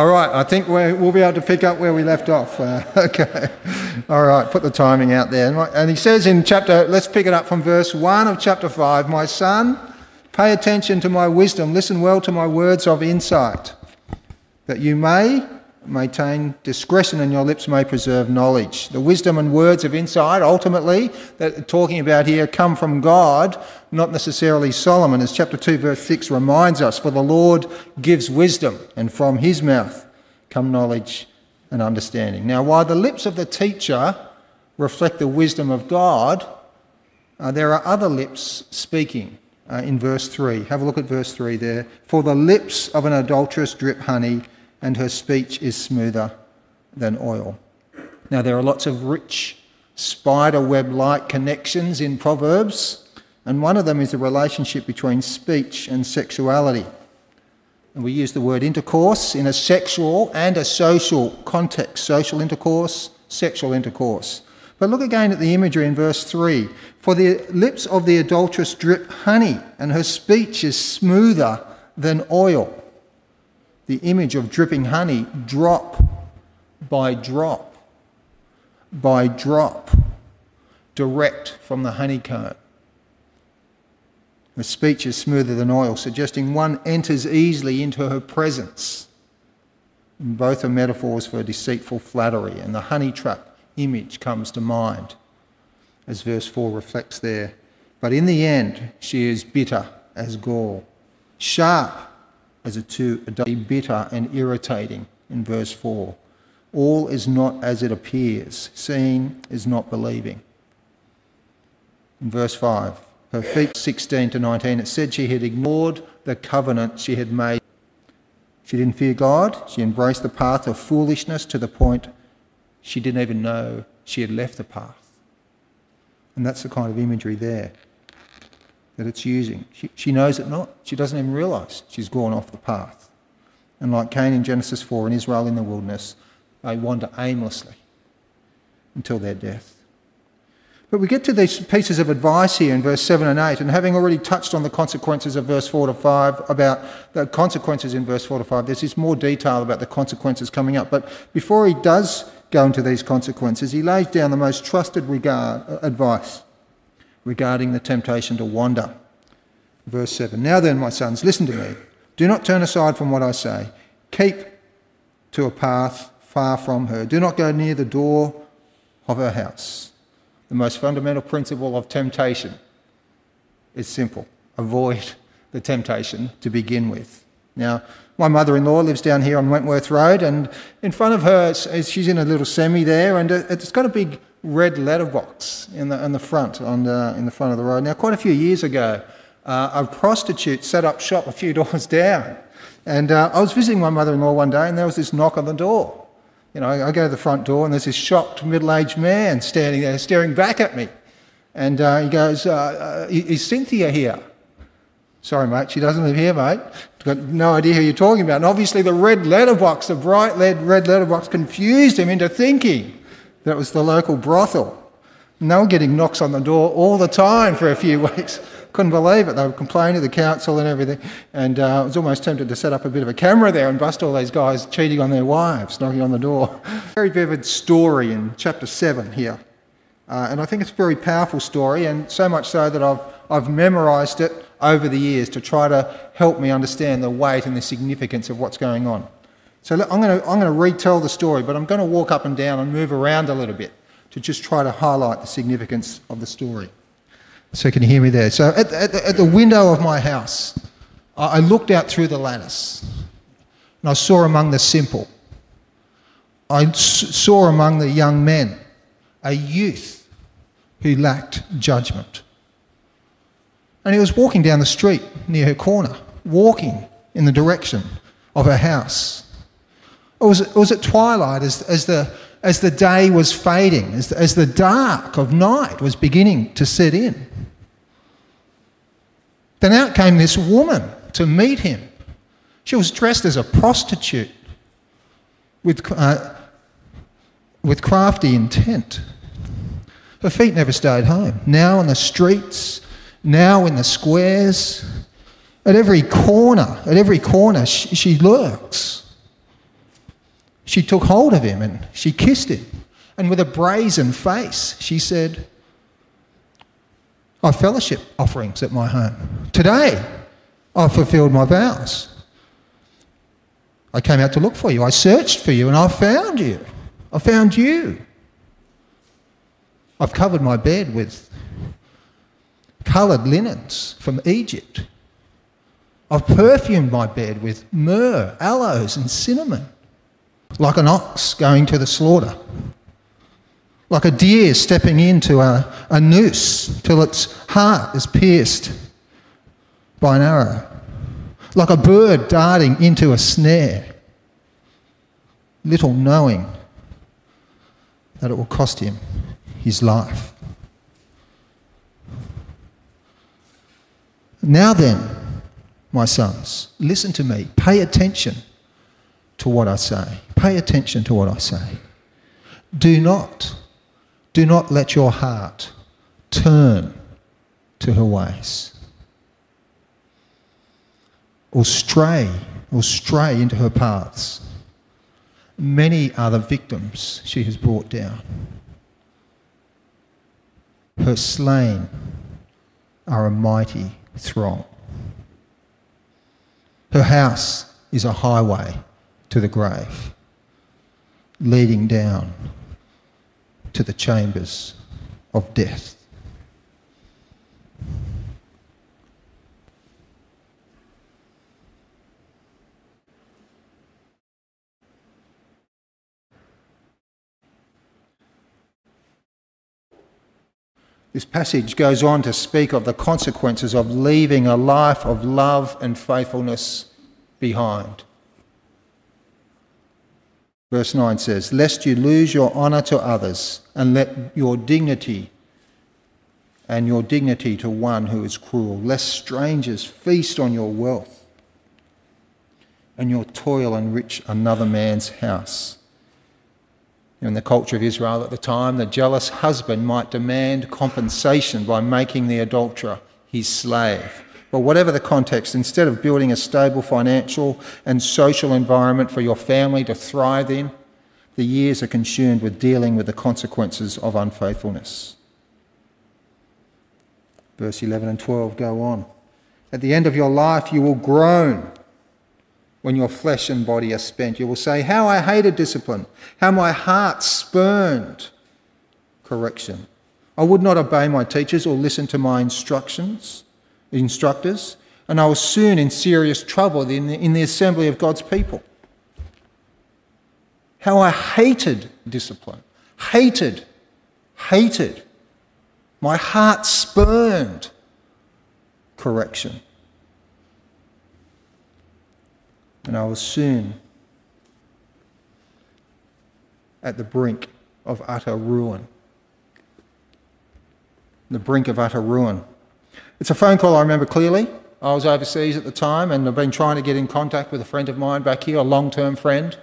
All right, I think we will be able to pick up where we left off. Uh, okay. All right, put the timing out there. And he says in chapter, let's pick it up from verse 1 of chapter 5 My son, pay attention to my wisdom, listen well to my words of insight, that you may maintain discretion and your lips may preserve knowledge. The wisdom and words of insight, ultimately, that talking about here, come from God, not necessarily Solomon, as chapter 2, verse 6 reminds us. For the Lord gives wisdom, and from his mouth come knowledge and understanding. Now, while the lips of the teacher reflect the wisdom of God, uh, there are other lips speaking. Uh, in verse 3. Have a look at verse 3 there. For the lips of an adulteress drip honey, and her speech is smoother than oil. Now, there are lots of rich spider web like connections in Proverbs, and one of them is the relationship between speech and sexuality. And we use the word intercourse in a sexual and a social context social intercourse, sexual intercourse. But look again at the imagery in verse 3. For the lips of the adulteress drip honey, and her speech is smoother than oil the image of dripping honey drop by drop by drop, direct from the honeycomb. Her speech is smoother than oil, suggesting one enters easily into her presence. Both are metaphors for deceitful flattery, and the honey trap image comes to mind, as verse 4 reflects there. But in the end, she is bitter as gall, sharp as a two, bitter and irritating in verse 4. All is not as it appears. Seeing is not believing. In verse 5, her feet 16 to 19, it said she had ignored the covenant she had made. She didn't fear God. She embraced the path of foolishness to the point she didn't even know she had left the path. And that's the kind of imagery there that it's using. She, she knows it not. She doesn't even realise she's gone off the path. And like Cain in Genesis 4 and Israel in the wilderness, they wander aimlessly until their death. But we get to these pieces of advice here in verse 7 and 8, and having already touched on the consequences of verse 4 to 5, about the consequences in verse 4 to 5, there's this more detail about the consequences coming up. But before he does go into these consequences, he lays down the most trusted regard, uh, advice regarding the temptation to wander. Verse 7 Now then, my sons, listen to me. Do not turn aside from what I say. Keep to a path far from her. Do not go near the door of her house. The most fundamental principle of temptation is simple avoid the temptation to begin with. Now, my mother in law lives down here on Wentworth Road, and in front of her, she's in a little semi there, and it's got a big red letterbox in the, in the front, on the, in the front of the road. Now, quite a few years ago, uh, a prostitute set up shop a few doors down. And uh, I was visiting my mother in law one day, and there was this knock on the door. You know, I go to the front door, and there's this shocked middle aged man standing there staring back at me. And uh, he goes, uh, uh, Is Cynthia here? Sorry, mate, she doesn't live here, mate. Got no idea who you're talking about. And obviously, the red letterbox, the bright red, red letterbox, confused him into thinking that was the local brothel. And they were getting knocks on the door all the time for a few weeks. Couldn't believe it. They were complaining to the council and everything. And uh, I was almost tempted to set up a bit of a camera there and bust all these guys cheating on their wives, knocking on the door. Very vivid story in chapter 7 here. Uh, and I think it's a very powerful story, and so much so that I've, I've memorised it over the years to try to help me understand the weight and the significance of what's going on. So I'm going, to, I'm going to retell the story, but I'm going to walk up and down and move around a little bit to just try to highlight the significance of the story. So can you hear me there? So at, at, at the window of my house, I looked out through the lattice and I saw among the simple, I saw among the young men a youth who lacked judgment. And he was walking down the street near her corner, walking in the direction of her house. Or was it, was at twilight as, as, the, as the day was fading, as, as the dark of night was beginning to set in? Then out came this woman to meet him. She was dressed as a prostitute with, uh, with crafty intent. Her feet never stayed home. Now in the streets, now in the squares, at every corner, at every corner, she, she lurks. She took hold of him and she kissed him. And with a brazen face, she said, I fellowship offerings at my home. Today, I fulfilled my vows. I came out to look for you. I searched for you and I found you. I found you. I've covered my bed with coloured linens from Egypt. I've perfumed my bed with myrrh, aloes, and cinnamon, like an ox going to the slaughter, like a deer stepping into a, a noose till its heart is pierced by an arrow, like a bird darting into a snare, little knowing that it will cost him his life. Now then, my sons, listen to me. Pay attention to what I say. Pay attention to what I say. Do not, do not let your heart turn to her ways or stray or stray into her paths. Many are the victims she has brought down. Her slain are a mighty throng. Her house is a highway to the grave, leading down to the chambers of death. This passage goes on to speak of the consequences of leaving a life of love and faithfulness behind. Verse 9 says, Lest you lose your honour to others and let your dignity and your dignity to one who is cruel, lest strangers feast on your wealth and your toil enrich another man's house. In the culture of Israel at the time, the jealous husband might demand compensation by making the adulterer his slave. But whatever the context, instead of building a stable financial and social environment for your family to thrive in, the years are consumed with dealing with the consequences of unfaithfulness. Verse 11 and 12 go on. At the end of your life, you will groan when your flesh and body are spent. You will say, How I hated discipline, how my heart spurned correction. I would not obey my teachers or listen to my instructions, instructors, and I was soon in serious trouble in the, in the assembly of God's people. How I hated discipline, hated, hated. My heart spurned correction. and I was soon at the brink of utter ruin. The brink of utter ruin. It's a phone call I remember clearly. I was overseas at the time and I've been trying to get in contact with a friend of mine back here, a long term friend.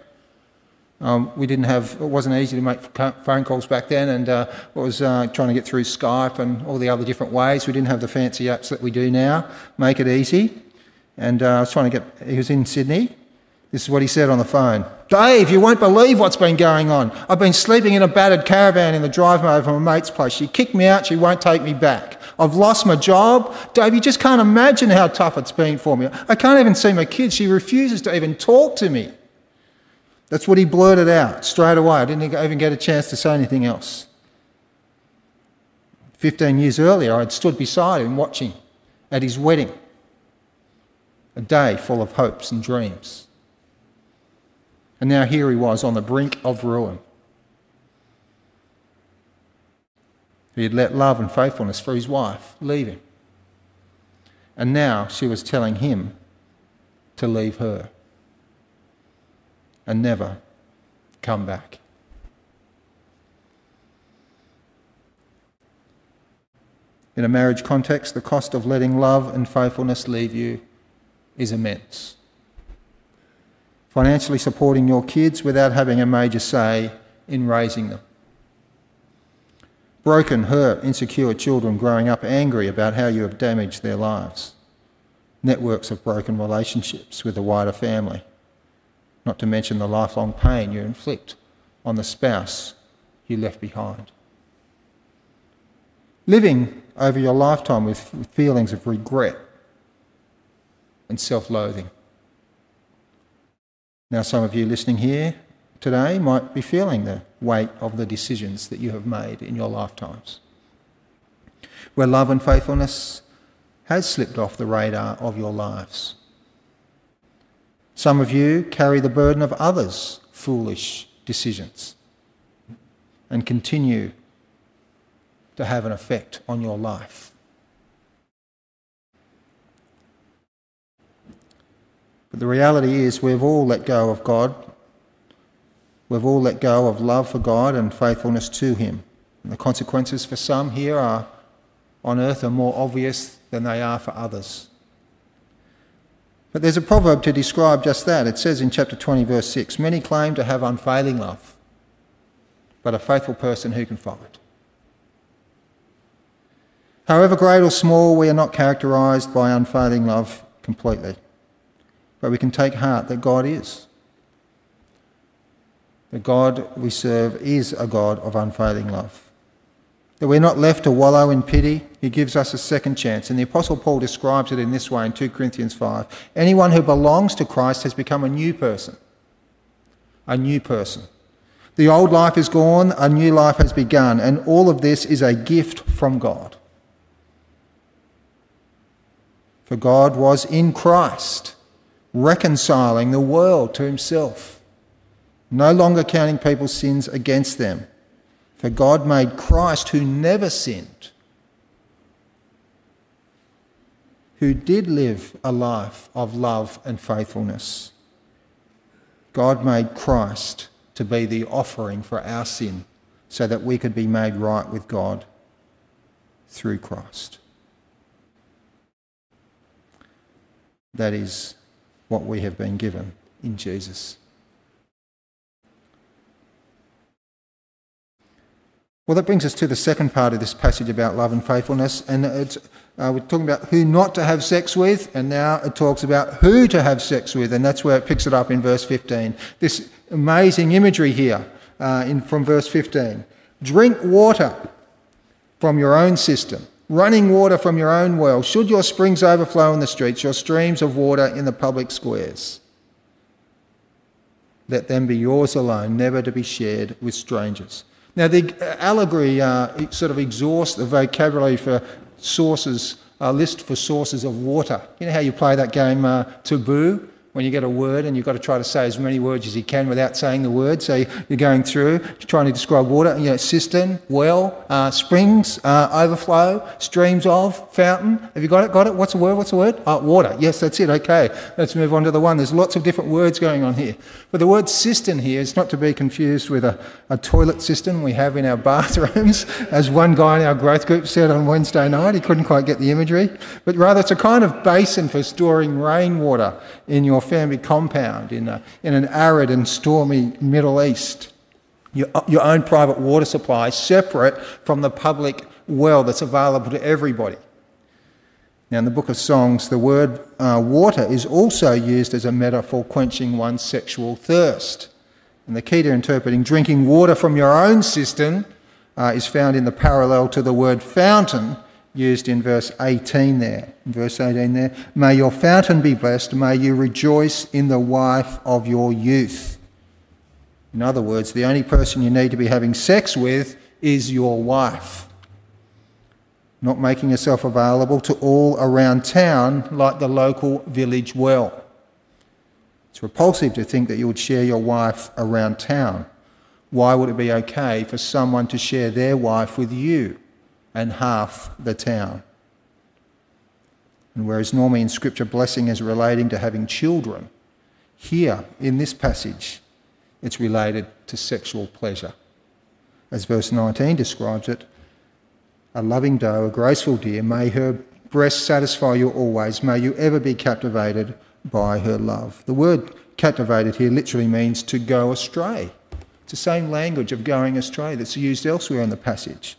Um, we didn't have, it wasn't easy to make phone calls back then, and uh, was uh, trying to get through Skype and all the other different ways. We didn't have the fancy apps that we do now, make it easy. And uh, I was trying to get, he was in Sydney. This is what he said on the phone Dave, you won't believe what's been going on. I've been sleeping in a battered caravan in the driveway of a mate's place. She kicked me out, she won't take me back. I've lost my job. Dave, you just can't imagine how tough it's been for me. I can't even see my kids. She refuses to even talk to me. That's what he blurted out straight away. I didn't even get a chance to say anything else. 15 years earlier, I'd stood beside him watching at his wedding a day full of hopes and dreams. And now here he was on the brink of ruin. He had let love and faithfulness for his wife leave him. And now she was telling him to leave her and never come back. In a marriage context, the cost of letting love and faithfulness leave you is immense. Financially supporting your kids without having a major say in raising them. Broken, hurt, insecure children growing up angry about how you have damaged their lives. Networks of broken relationships with the wider family. not to mention the lifelong pain you inflict on the spouse you left behind. Living over your lifetime with feelings of regret and self loathing. Now, some of you listening here today might be feeling the weight of the decisions that you have made in your lifetimes, where love and faithfulness has slipped off the radar of your lives. Some of you carry the burden of others' foolish decisions and continue to have an effect on your life. But the reality is, we've all let go of God. We've all let go of love for God and faithfulness to Him. And the consequences for some here are on earth are more obvious than they are for others. But there's a proverb to describe just that. It says in chapter 20, verse 6 Many claim to have unfailing love, but a faithful person who can find? It? However great or small, we are not characterised by unfailing love completely. But we can take heart that God is. The God we serve is a God of unfailing love. That we're not left to wallow in pity, He gives us a second chance. And the Apostle Paul describes it in this way in 2 Corinthians 5. Anyone who belongs to Christ has become a new person. A new person. The old life is gone, a new life has begun, and all of this is a gift from God. For God was in Christ reconciling the world to himself, no longer counting people's sins against them. For God made Christ, who never sinned, who did live a life of love and faithfulness. God made Christ to be the offering for our sin so that we could be made right with God through Christ. That is what we have been given in Jesus. Well, that brings us to the second part of this passage about love and faithfulness, and it's, uh, we're talking about who not to have sex with, and now it talks about who to have sex with, and that's where it picks it up in verse 15. This amazing imagery here uh, in, from verse 15. Drink water from your own cistern, running water from your own well, should your springs overflow in the streets, your streams of water in the public squares. Let them be yours alone, never to be shared with strangers. Now, the allegory uh, sort of exhausts the vocabulary for sources, a list for sources of water. You know how you play that game uh, Taboo? When you get a word and you've got to try to say as many words as you can without saying the word. So you're going through trying to describe water, you know, cistern, well, uh, springs, uh, overflow, streams of, fountain. Have you got it? Got it? What's the word? What's the word? Uh, water. Yes, that's it. Okay, let's move on to the one. There's lots of different words going on here. But the word cistern here is not to be confused with a, a toilet cistern we have in our bathrooms, as one guy in our growth group said on Wednesday night. He couldn't quite get the imagery. But rather, it's a kind of basin for storing rainwater in your family compound in, a, in an arid and stormy Middle East. Your, your own private water supply separate from the public well that's available to everybody. Now, in the book of Songs, the word uh, water is also used as a metaphor quenching one's sexual thirst. And the key to interpreting drinking water from your own cistern uh, is found in the parallel to the word fountain, used in verse 18 there. In verse 18 there, may your fountain be blessed, may you rejoice in the wife of your youth. In other words, the only person you need to be having sex with is your wife. Not making yourself available to all around town like the local village well. It's repulsive to think that you would share your wife around town. Why would it be okay for someone to share their wife with you? And half the town. And whereas normally in Scripture blessing is relating to having children, here in this passage it's related to sexual pleasure. As verse 19 describes it, a loving doe, a graceful deer, may her breast satisfy you always, may you ever be captivated by her love. The word captivated here literally means to go astray. It's the same language of going astray that's used elsewhere in the passage.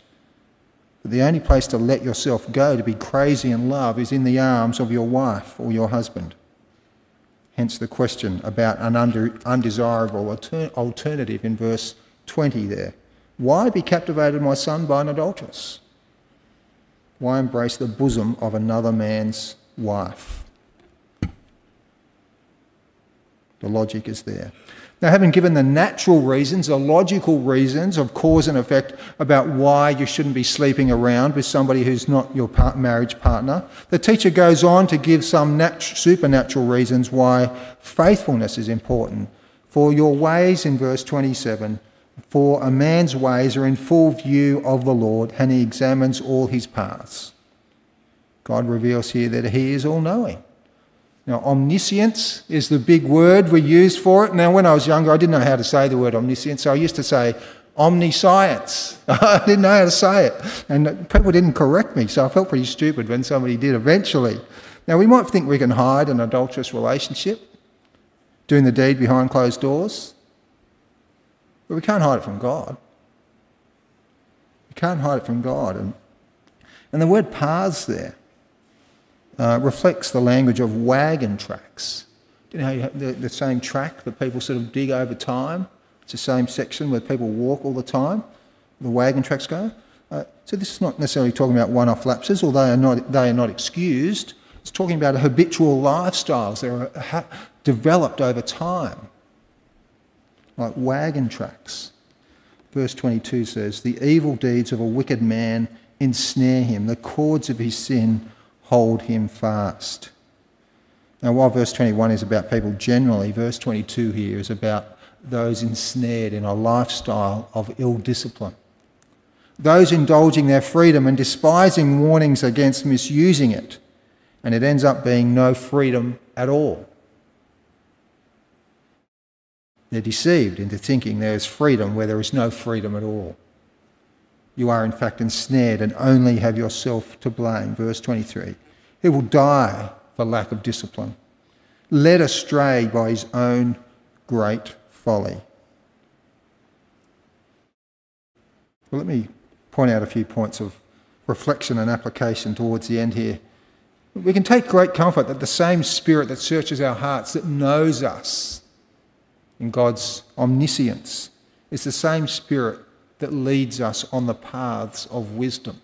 The only place to let yourself go to be crazy in love is in the arms of your wife or your husband. Hence the question about an undesirable alternative in verse 20 there. Why be captivated, my son, by an adulteress? Why embrace the bosom of another man's wife? The logic is there. Now, having given the natural reasons, the logical reasons of cause and effect about why you shouldn't be sleeping around with somebody who's not your marriage partner, the teacher goes on to give some nat- supernatural reasons why faithfulness is important. For your ways, in verse 27, for a man's ways are in full view of the Lord, and he examines all his paths. God reveals here that he is all knowing. Now, omniscience is the big word we use for it. Now, when I was younger, I didn't know how to say the word omniscience, so I used to say omniscience. I didn't know how to say it. And people didn't correct me, so I felt pretty stupid when somebody did eventually. Now, we might think we can hide an adulterous relationship, doing the deed behind closed doors, but we can't hide it from God. We can't hide it from God. And, and the word paths there uh, reflects the language of wagon tracks. You know, you have the, the same track that people sort of dig over time. It's the same section where people walk all the time. The wagon tracks go. Uh, so this is not necessarily talking about one-off lapses, although they are not, they are not excused. It's talking about habitual lifestyles that are ha- developed over time, like wagon tracks. Verse 22 says, The evil deeds of a wicked man ensnare him, the cords of his sin hold him fast. Now, while verse 21 is about people generally, verse 22 here is about those ensnared in a lifestyle of ill discipline. Those indulging their freedom and despising warnings against misusing it, and it ends up being no freedom at all. They're deceived into thinking there is freedom where there is no freedom at all you are in fact ensnared and only have yourself to blame. Verse 23. He will die for lack of discipline, led astray by his own great folly. Well, let me point out a few points of reflection and application towards the end here. We can take great comfort that the same Spirit that searches our hearts, that knows us in God's omniscience, is the same Spirit that leads us on the paths of wisdom.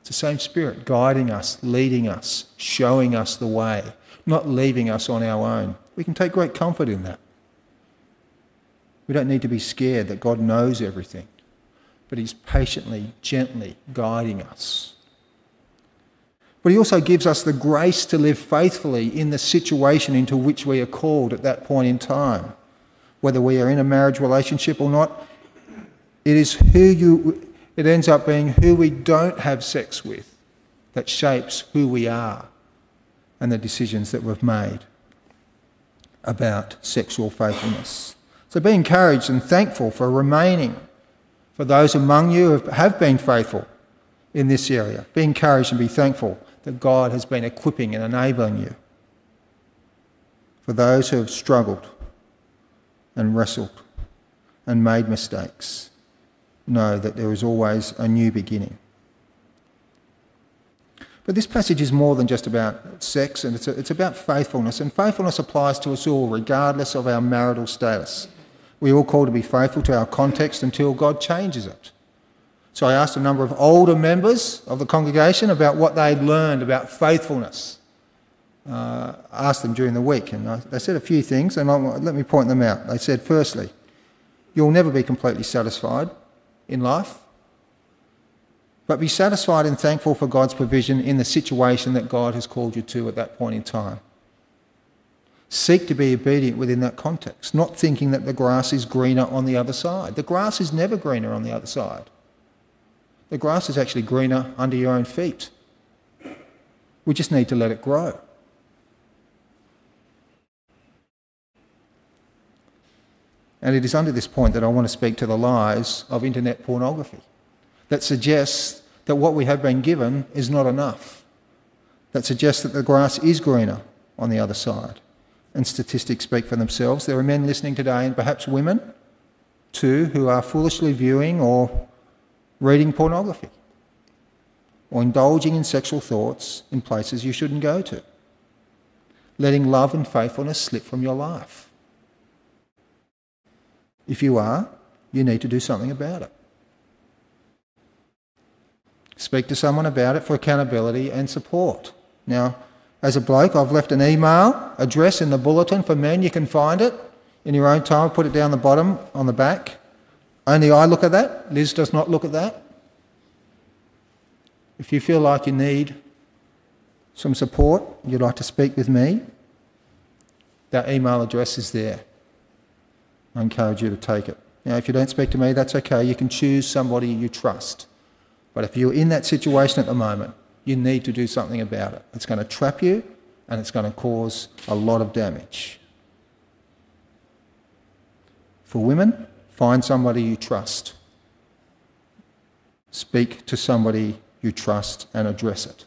It's the same Spirit guiding us, leading us, showing us the way, not leaving us on our own. We can take great comfort in that. We don't need to be scared that God knows everything, but He's patiently, gently guiding us. But He also gives us the grace to live faithfully in the situation into which we are called at that point in time. Whether we are in a marriage relationship or not, it is who you, it ends up being who we don't have sex with that shapes who we are and the decisions that we've made about sexual faithfulness. So be encouraged and thankful for remaining. For those among you who have been faithful in this area, be encouraged and be thankful that God has been equipping and enabling you. For those who have struggled and wrestled and made mistakes, know that there is always a new beginning. But this passage is more than just about sex, and it's, a, it's about faithfulness. And faithfulness applies to us all, regardless of our marital status. We all call to be faithful to our context until God changes it. So I asked a number of older members of the congregation about what they'd learned about faithfulness. Uh, I asked them during the week, and I, they said a few things, and I'll, let me point them out. They said, firstly, you'll never be completely satisfied in life. But be satisfied and thankful for God's provision in the situation that God has called you to at that point in time. Seek to be obedient within that context, not thinking that the grass is greener on the other side. The grass is never greener on the other side. The grass is actually greener under your own feet. We just need to let it grow. And it is under this point that I want to speak to the lies of internet pornography that suggests that what we have been given is not enough, that suggests that the grass is greener on the other side. And statistics speak for themselves. There are men listening today, and perhaps women too, who are foolishly viewing or reading pornography or indulging in sexual thoughts in places you shouldn't go to. letting love and faithfulness slip from your life? If you are, you need to do something about it. Speak to someone about it for accountability and support. Now, as a bloke, I've left an email address in the bulletin for men. You can find it in your own time. Put it down the bottom on the back. Only I look at that. Liz does not look at that. If you feel like you need some support, you'd like to speak with me, that email address is there. I encourage you to take it. Now, if you don't speak to me, that's okay. You can choose somebody you trust. But if you're in that situation at the moment, you need to do something about it. It's going to trap you and it's going to cause a lot of damage. For women, find somebody you trust. Speak to somebody you trust and address it.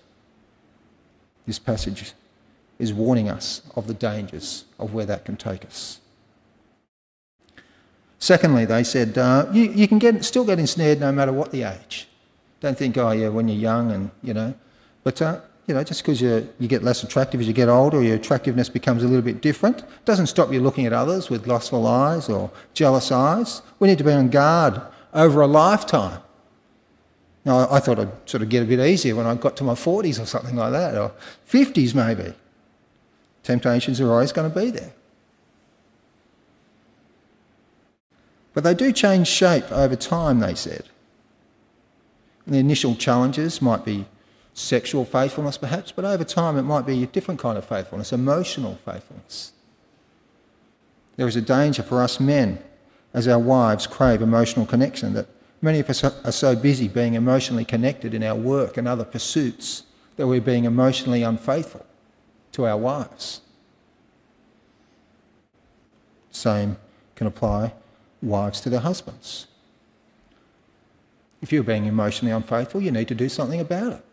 This passage is warning us of the dangers of where that can take us. Secondly, they said, uh, you, you can get, still get ensnared no matter what the age. Don't think, oh, yeah, when you're young and, you know. But, uh, you know, just because you, get less attractive as you get older your attractiveness becomes a little bit different, doesn't stop you looking at others with lustful eyes or jealous eyes. We need to be on guard over a lifetime. Now, I thought I'd sort of get a bit easier when I got to my 40s or something like that, or 50s maybe. Temptations are always going to be there. But they do change shape over time, they said. And the initial challenges might be sexual faithfulness, perhaps, but over time it might be a different kind of faithfulness, emotional faithfulness. There is a danger for us men as our wives crave emotional connection that many of us are so busy being emotionally connected in our work and other pursuits that we're being emotionally unfaithful to our wives. Same can apply wives to their husbands. If you're being emotionally unfaithful, you need to do something about it.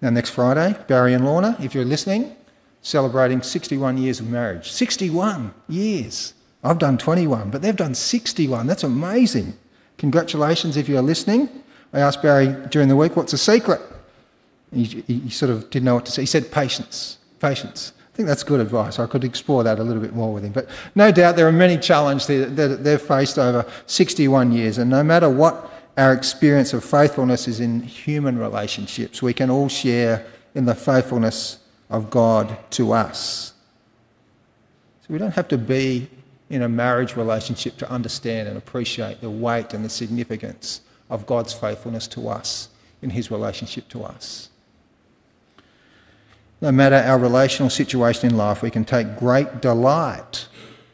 Now, next Friday, Barry and Lorna, if you're listening, celebrating 61 years of marriage. 61 years. I've done 21, but they've done 61. That's amazing. Congratulations if you're listening. I asked Barry during the week, what's the secret? He, he, sort of didn't know what to say. He said patience. Patience. I think that's good advice. I could explore that a little bit more with him. But no doubt there are many challenges that they've faced over 61 years, and no matter what our experience of faithfulness is in human relationships, we can all share in the faithfulness of God to us. So we don't have to be in a marriage relationship to understand and appreciate the weight and the significance of God's faithfulness to us in his relationship to us. No matter our relational situation in life, we can take great delight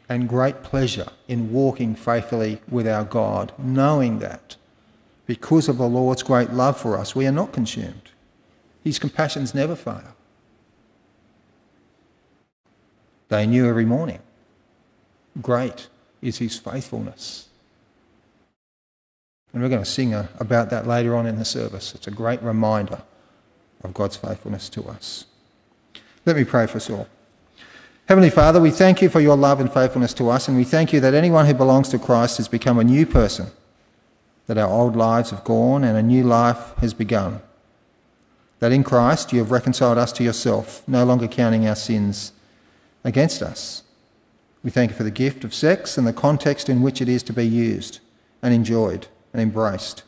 and great pleasure in walking faithfully with our God, knowing that because of the Lord's great love for us, we are not consumed. His compassions never fail. They knew every morning. Great is his faithfulness. And we're going to sing about that later on in the service. It's a great reminder of God's faithfulness to us. Let me pray for us all. Heavenly Father, we thank you for your love and faithfulness to us, and we thank you that anyone who belongs to Christ has become a new person, that our old lives have gone and a new life has begun. That in Christ you have reconciled us to yourself, no longer counting our sins against us. We thank you for the gift of sex and the context in which it is to be used and enjoyed and embraced.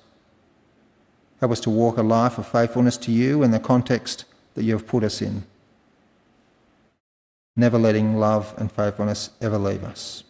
Help us to walk a life of faithfulness to you in the context that you have put us in never letting love and faithfulness ever leave us.